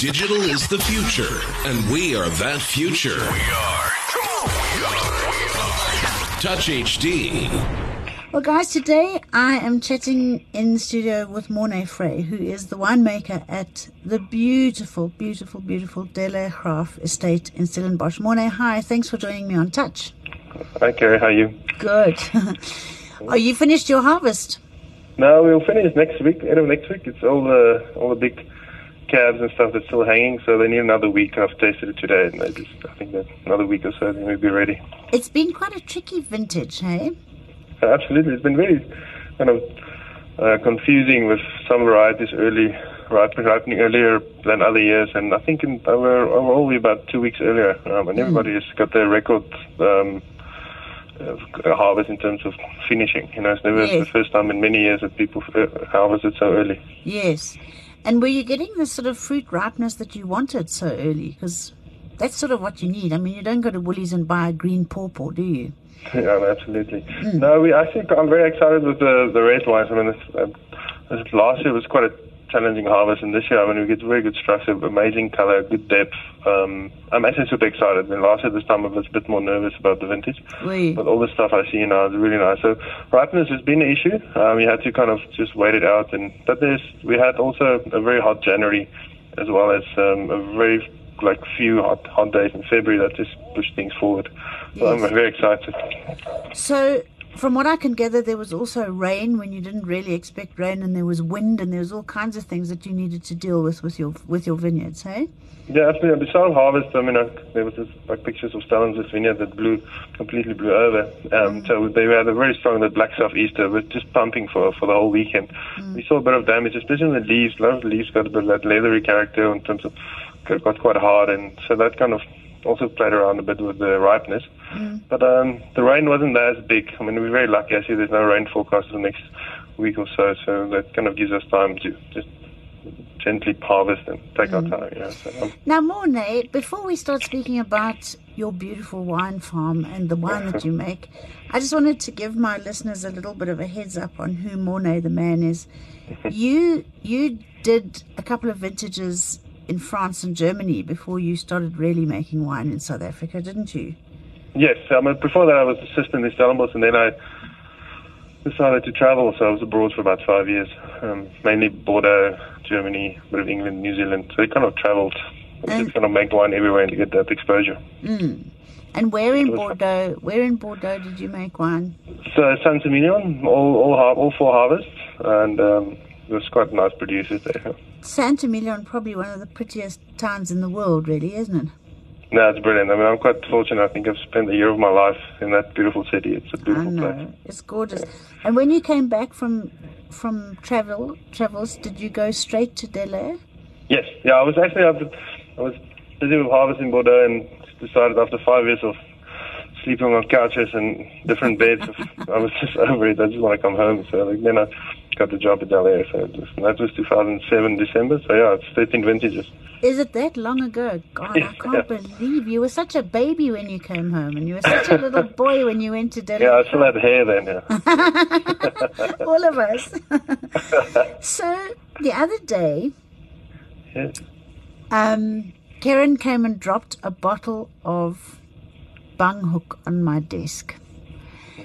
Digital is the future, and we are that future. We are. Touch HD. Well, guys, today I am chatting in the studio with Morne Vrey, who is the winemaker at the beautiful, beautiful, beautiful Delaire Graff estate in Stellenbosch. Morne, hi, thanks for joining me on Touch. Hi, Carrie, how are you? Good. are you finished your harvest? No, we'll finish next week, end of next week. It's all the all the big cabs and stuff that's still hanging, so they need another week. I've tasted it today, and they just, I think that another week or so, then we'll be ready. It's been quite a tricky vintage, hey? Uh, absolutely, it's been very kind of uh, confusing with some varieties early ripening, ripening earlier than other years, and I think in, we're, we're only about two weeks earlier, um, and mm. everybody has got their record. Um, harvest in terms of finishing. You know, it's never yes. the first time in many years that people uh, harvested so early. Yes. And were you getting the sort of fruit ripeness that you wanted so early? Because that's sort of what you need. I mean, you don't go to Woolies and buy a green pawpaw, do you? Yeah, absolutely. Mm. No, we. I think I'm very excited with the the red wines. I mean, this, uh, this last year was quite a challenging harvest, and this year, I mean, we get very good structure, amazing color, good depth. Um, I'm actually super excited. Mean, last year this time I was a bit more nervous about the vintage, oui. but all the stuff I see now is really nice. So ripeness has been an issue. Um, we had to kind of just wait it out, and but there's we had also a very hot January, as well as um, a very like few hot hot days in February that just pushed things forward. So yes. I'm very excited. So from what I can gather, there was also rain when you didn't really expect rain, and there was wind, and there was all kinds of things that you needed to deal with with your with your vineyards. Hey? Yeah, absolutely. Besides harvest, I mean, uh, there was this, like pictures of Stellen's vineyard that blew completely blew over. Um, mm. So they had a very strong the black southeaster, was just pumping for for the whole weekend. Mm. We saw a bit of damage, especially in the leaves. A lot of the leaves got a bit of that leathery character in terms of got quite hard, and so that kind of also played around a bit with the ripeness. Mm. But um, the rain wasn't as big. I mean, we're very lucky. I see there's no rain forecast for the next week or so, so that kind of gives us time to just gently harvest and take mm. our time. You know, so, um. Now, Morne, before we start speaking about your beautiful wine farm and the wine that you make, I just wanted to give my listeners a little bit of a heads up on who Morne the man is. you you did a couple of vintages in France and Germany before you started really making wine in South Africa, didn't you? Yes. I mean, before that, I was assistant in Stellenbosch, and then I decided to travel. So I was abroad for about five years, um, mainly Bordeaux, Germany, a bit of England, New Zealand. So I kind of traveled, and, just kind of make wine everywhere to get that exposure. Mm. And where in Bordeaux? Where in Bordeaux did you make wine? So Saint-Emilion, all all, all four harvests, and um, there's quite nice producers there. Saint-Emilion, probably one of the prettiest towns in the world, really, isn't it? No, it's brilliant. I mean, I'm quite fortunate. I think I've spent a year of my life in that beautiful city. It's a beautiful place. It's gorgeous. And when you came back from from travel travels, did you go straight to Delaire? Yes. Yeah, I was actually I was busy with harvest in Bordeaux and decided after five years of sleeping on couches and different beds, I was just over it. I just want to come home. So like, then I got the job at LA. So just, that was 2007 December. So yeah, it's 13 vintages. Is it that long ago? God, I can't yeah. believe you were such a baby when you came home, and you were such a little boy when you went to Delaire. Yeah, I still had hair then. Yeah. All of us. so the other day, yes. um, Karen came and dropped a bottle of Banhoek on my desk,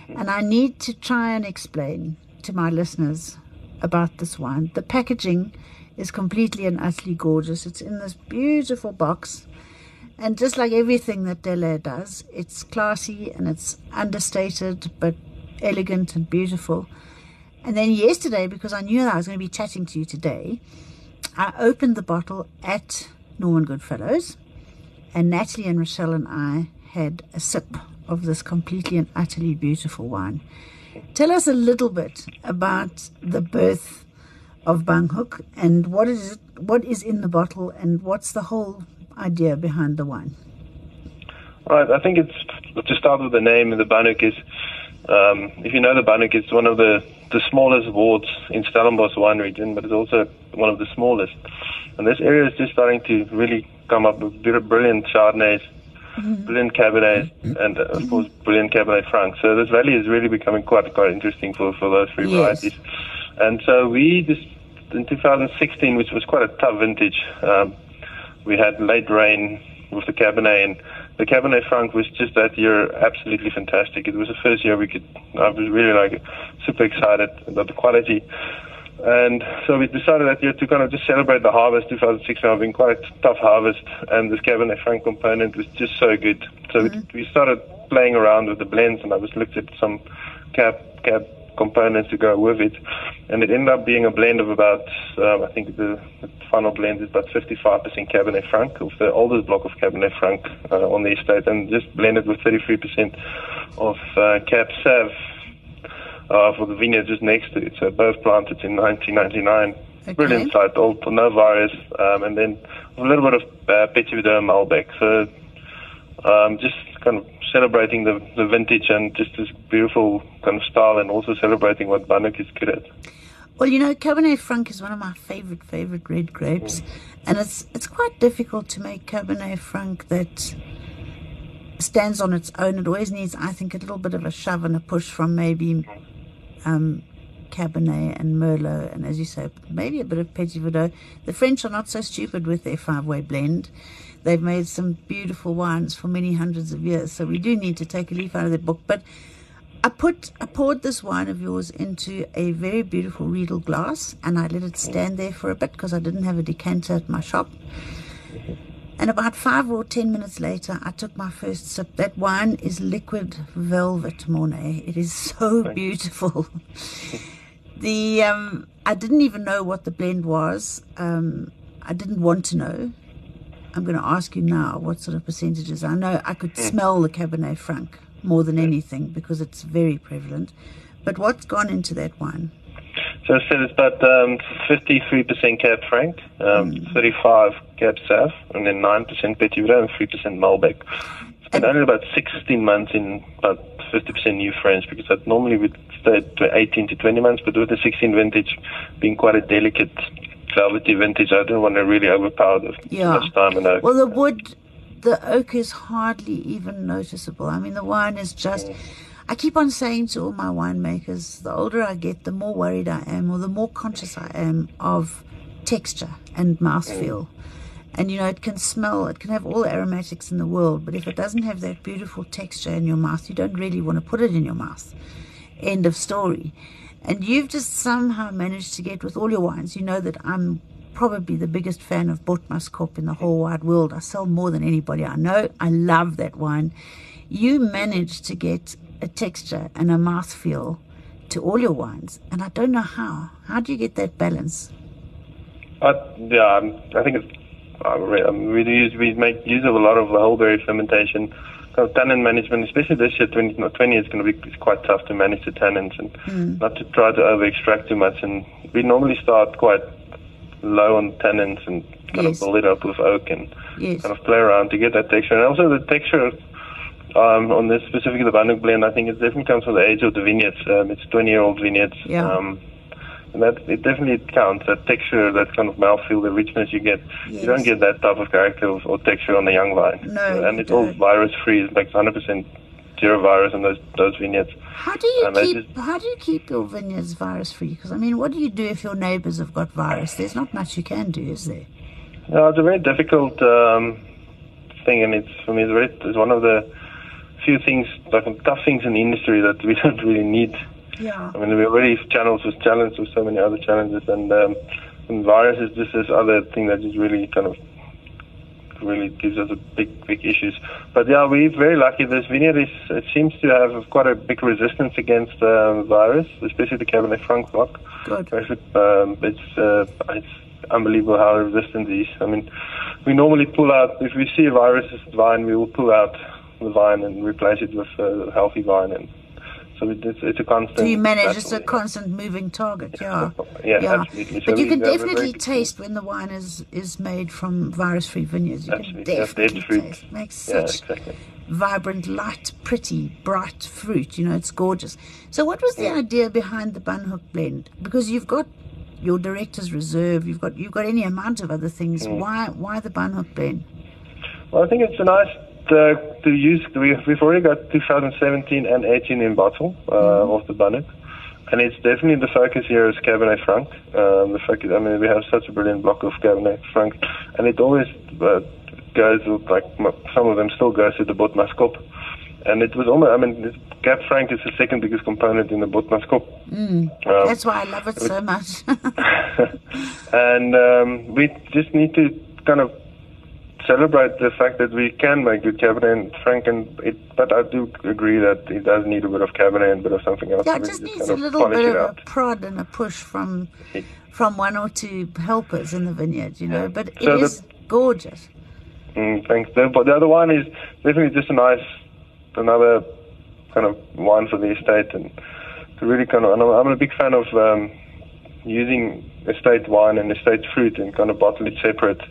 and I need to try and explain to my listeners about this wine. The packaging is completely and utterly gorgeous. It's in this beautiful box. And just like everything that Delaire does, it's classy and it's understated but elegant and beautiful. And then yesterday, because I knew that I was going to be chatting to you today, I opened the bottle at Norman Goodfellows, and Natalie and Rochelle and I had a sip of this completely and utterly beautiful wine. Tell us a little bit about the birth of Banhoek and what is what is in the bottle and what's the whole idea behind the wine. Right, I think it's to start with the name. The Banhoek is, um, if you know the Banhoek, it's one of the the smallest wards in Stellenbosch wine region, but it's also one of the smallest. And this area is just starting to really come up with brilliant Chardonnays. Brilliant Cabernet, and uh, of course brilliant Cabernet Franc. So this valley is really becoming quite quite interesting for, for those three yes. varieties. And so we just in 2016, which was quite a tough vintage, um, we had late rain with the Cabernet, and the Cabernet Franc was just that year absolutely fantastic. It was the first year we could. I was really like super excited about the quality. And so we decided that year to kind of just celebrate the harvest. 2006 now been quite a tough harvest, and this Cabernet Franc component was just so good. So mm-hmm. we, we started playing around with the blends, and I was looked at some cab cab components to go with it, and it ended up being a blend of about um, I think the, the final blend is about 55% Cabernet Franc of the oldest block of Cabernet Franc uh, on the estate, and just blended with 33% of uh, Cab Sav uh, for the vineyard just next to it. So both planted in 1999. Okay. Brilliant site, all no virus, um, and then a little bit of uh, Petit Verdot Malbec. So um, just kind of celebrating the, the vintage and just this beautiful kind of style, and also celebrating what Banhoek is good at. Well, you know, Cabernet Franc is one of my favorite favorite red grapes, mm. and it's it's quite difficult to make Cabernet Franc that stands on its own. It always needs, I think, a little bit of a shove and a push from maybe um, Cabernet and Merlot, and as you say, maybe a bit of Petit Verdot. The French are not so stupid with their five-way blend. They've made some beautiful wines for many hundreds of years, so we do need to take a leaf out of their book. But I put, I poured this wine of yours into a very beautiful Riedel glass, and I let it stand there for a bit because I didn't have a decanter at my shop. And about five or ten minutes later, I took my first sip. That wine is liquid velvet, Morne. It is so beautiful. the um, I didn't even know what the blend was. Um, I didn't want to know. I'm going to ask you now what sort of percentages. I know I could mm. smell the Cabernet Franc more than anything because it's very prevalent. But what's gone into that wine? So I said it's about um, 53% Cab Franc, um, mm. 35 Cab Sav, and then 9% Petit Verdot and 3% Malbec. It's been only about 16 months in about 50% new French because that normally would stay to 18 to 20 months, but with the 16 vintage being quite a delicate velvety vintage, I didn't want to really overpower the yeah. much time in oak. Well, the wood, the oak is hardly even noticeable. I mean, the wine is just. Mm I keep on saying to all my winemakers, the older I get, the more worried I am, or the more conscious I am of texture and mouthfeel. And you know, it can smell, it can have all the aromatics in the world, but if it doesn't have that beautiful texture in your mouth, you don't really want to put it in your mouth. End of story. And you've just somehow managed to get with all your wines. You know that I'm probably the biggest fan of Botmaskop in the whole wide world. I sell more than anybody I know. I love that wine. You managed to get a texture and a mouthfeel to all your wines, and I don't know how. How do you get that balance? Uh, yeah, I think it's we use we make use of a lot of the whole berry fermentation. Of tannin management, especially this year, 2020 is going to be quite tough to manage the tannins and mm. not to try to over extract too much. And we normally start quite low on tannins and kind yes. of build it up with oak and yes. kind of play around to get that texture. And also the texture um, on this specifically the Banhoek blend, I think it definitely comes from the age of the vineyards. Um, it's 20 year old vineyards. Yeah. Um, and that it definitely counts. That texture, that kind of mouthfeel, the richness you get. Yes. You don't get that type of character or texture on the young vine. No, and it's all virus free. It's like 100 percent zero virus in those those vineyards. How do you keep just, How do you keep your vineyards virus free? Because I mean, what do you do if your neighbours have got virus? There's not much you can do, is there? No, it's a very difficult um, thing, and it's for me, it's, very, it's one of the few things, like tough things in the industry that we don't really need. Yeah. I mean, we already channels with challenged with so many other challenges, and, um, and virus is just this other thing that is really kind of really gives us a big, big issues. But yeah, we're very lucky. This vineyard is it seems to have quite a big resistance against uh, virus, especially the Cabernet Franc block. Good. Um, it's uh, it's unbelievable how resistant it is. I mean, we normally pull out if we see a virus vine, we will pull out the vine and replace it with a healthy vine and so it's, it's a constant. So you manage it's a constant moving target, yeah. yeah, yeah. absolutely. But so you can definitely taste when the wine is, is made from virus-free vineyards. You absolutely. can definitely yeah, taste. Makes such yeah, exactly. vibrant, light, pretty, bright fruit. You know, it's gorgeous. So what was the idea behind the Banhoek blend? Because you've got your director's reserve, you've got you've got any amount of other things. Mm. Why why the Banhoek blend? Well, I think it's a nice uh, to use, we, we've already got 2017 and 18 in bottle uh, of the Banhoek. And it's definitely the focus here is Cabernet Franc. Um, the focus, I mean, we have such a brilliant block of Cabernet Franc, and it always uh, goes like m- some of them still goes to the Botmaskop, and it was almost. I mean, Cab Franc is the second biggest component in the Botmaskop. Mm. Um, That's why I love it so much. and um, we just need to kind of celebrate the fact that we can make good Cabernet and Franc, and it, but I do agree that it does need a bit of Cabernet and a bit of something else. yeah, it just needs a little bit of out. a prod and a push from from one or two helpers in the vineyard, you know. Yeah. But it So the- gorgeous. Mm, thanks. The, but the other one is definitely just a nice, another kind of wine for the estate, and to really kind of. I'm a big fan of um, using estate wine and estate fruit and kind of bottle it separate.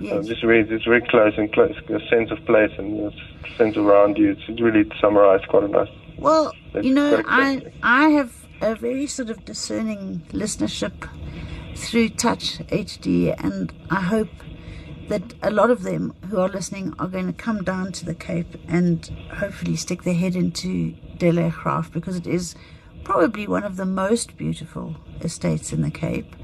Yes. Uh, just really, it's very close and close, a sense of place and a sense around you. It's, really summarized quite a nice. Well, you know, I. I have a very sort of discerning listenership through Touch HD, and I hope that a lot of them who are listening are going to come down to the Cape and hopefully stick their head into Delaire Graff because it is probably one of the most beautiful estates in the Cape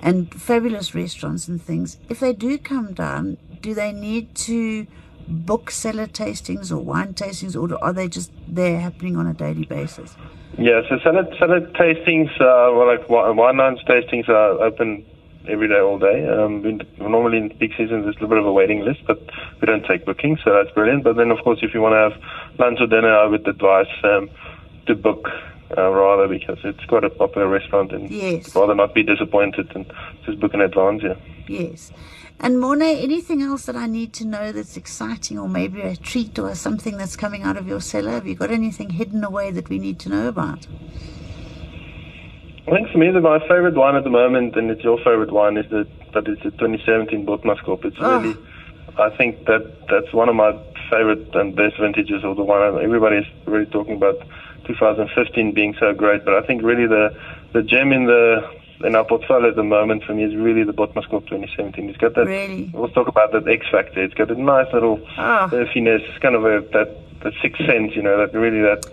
and fabulous restaurants and things. If they do come down, do they need to book cellar tastings or wine tastings, or are they just there happening on a daily basis? Yeah, so salad cellar tastings, uh, like wine lounge tastings are open every day, all day. Um, normally in peak season there's a little bit of a waiting list, but we don't take bookings, so that's brilliant. But then, of course, if you want to have lunch or dinner, I would advise um, to book uh, rather because it's quite a popular restaurant, and Yes. rather not be disappointed and just book in advance. Yeah. Yes. And Morne, anything else that I need to know that's exciting, or maybe a treat or something that's coming out of your cellar? Have you got anything hidden away that we need to know about? I think for me, the, my favorite wine at the moment, and it's your favorite wine, is the that is the 2017 Botmaskop. It's Oh. really, I think that that's one of my favorite and best vintages of the wine. Everybody's really talking about 2015 being so great, but I think really the the gem in the in our portfolio at the moment for me is really the Botmaskop 2017. It's got that. Really? We'll talk about that X factor. It's got a nice little Ah. earthiness, kind of a that that sixth sense, you know, that really that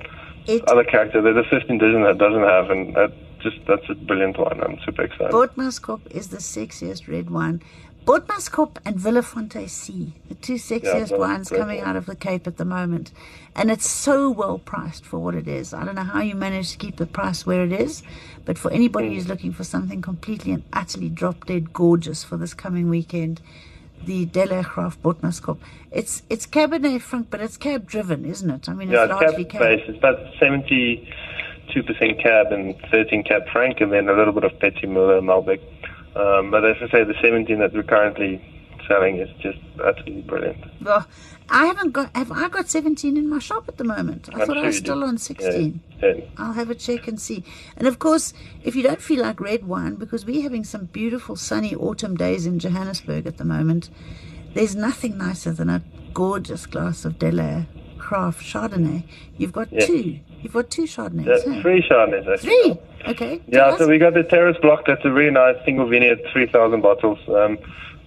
It other character that the 15 doesn't doesn't have, and that just that's a brilliant one. I'm super excited. Botmaskop is the sexiest red wine. Botmaskop and Villafonté C, the two sexiest they're wines coming out of the Cape at the moment. And it's so well priced for what it is. I don't know how you manage to keep the price where it is, but for anybody who's hmm. looking for something completely and utterly drop dead gorgeous for this coming weekend, the Delagraaf Botmaskop. It's it's Cabernet Franc, but it's cab driven, isn't it? I mean, yeah, it's largely cab base. It's about 72 percent cab and 13 cab franc, and then a little bit of Petit Muller Malbec. Um, but as I say, the 17 that we're currently selling is just absolutely brilliant. Well, I haven't got. Have I got 17 in my shop at the moment? I I'm thought I was still do. on 16. Yeah, yeah. I'll have a check and see. And of course, if you don't feel like red wine, because we're having some beautiful sunny autumn days in Johannesburg at the moment, there's nothing nicer than a gorgeous glass of Delaire Graff Chardonnay. You've got Yeah. two. You've got two Chardonnays. That's huh? three Chardonnays. actually. Three. Okay. Yeah, Tell so us. we got the terrace block. That's a really nice single vineyard, 3,000 bottles. Um,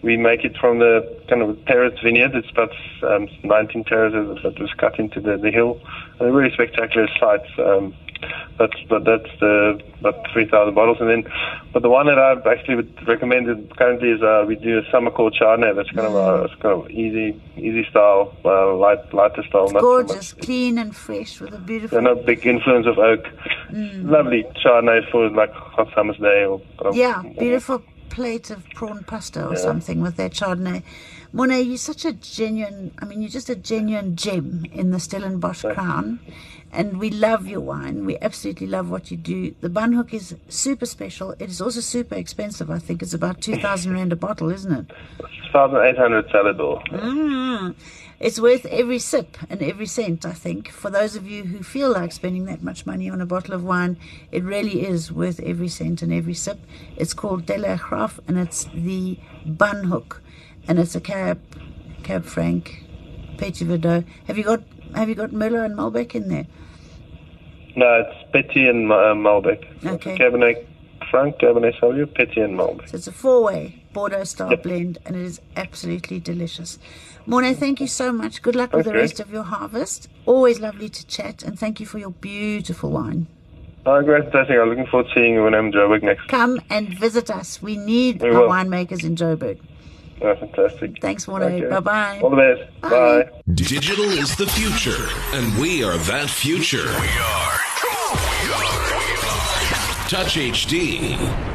we make it from the kind of terrace vineyard. It's about um, 19 terraces that was cut into the, the hill. A really spectacular site. Um, that's but that's the about 3,000 bottles. And then, but the one that I've actually would recommend currently is uh, we do a summer called Chardonnay. That's kind of a it's kind of easy easy style, uh, light lighter style. so Gorgeous, much- clean and fresh with a beautiful. they're big influence of oak. Lovely Chardonnay for like hot summer's day or or- Yeah, beautiful plate of prawn pasta or Yeah. something with that Chardonnay. Morne, you're such a genuine, I mean, you're just a genuine gem in the Stellenbosch crown. And we love your wine. We absolutely love what you do. The Banhoek is super special. It is also super expensive. I think it's about 2,000 Rand a bottle, isn't it? 1,800 Salador. Mm. It's worth every sip and every cent, I think. For those of you who feel like spending that much money on a bottle of wine, it really is worth every cent and every sip. It's called Delaire Graff and it's the Banhoek. And it's a cab, cab franc, Petit Verdot. Have you got have you got Miller and Malbec in there? No, it's Petit and uh, Malbec. So it's Okay. Cabernet Franc, Cabernet Sauvignon, Petit and Malbec. So it's a four-way Bordeaux style Yep. blend, and it is absolutely delicious. Morne, thank you so much. Good luck with the rest of your harvest. Always lovely to chat, and thank you for your beautiful wine. Oh, great, fantastic. I'm looking forward to seeing you when I'm in Joburg next. Come and visit us. We need We our will. winemakers in Joburg. Oh, fantastic. Thanks, Morne. Okay. Bye-bye. All the best. Bye. Bye. Digital is the future, and we are that future. We are. Touch HD.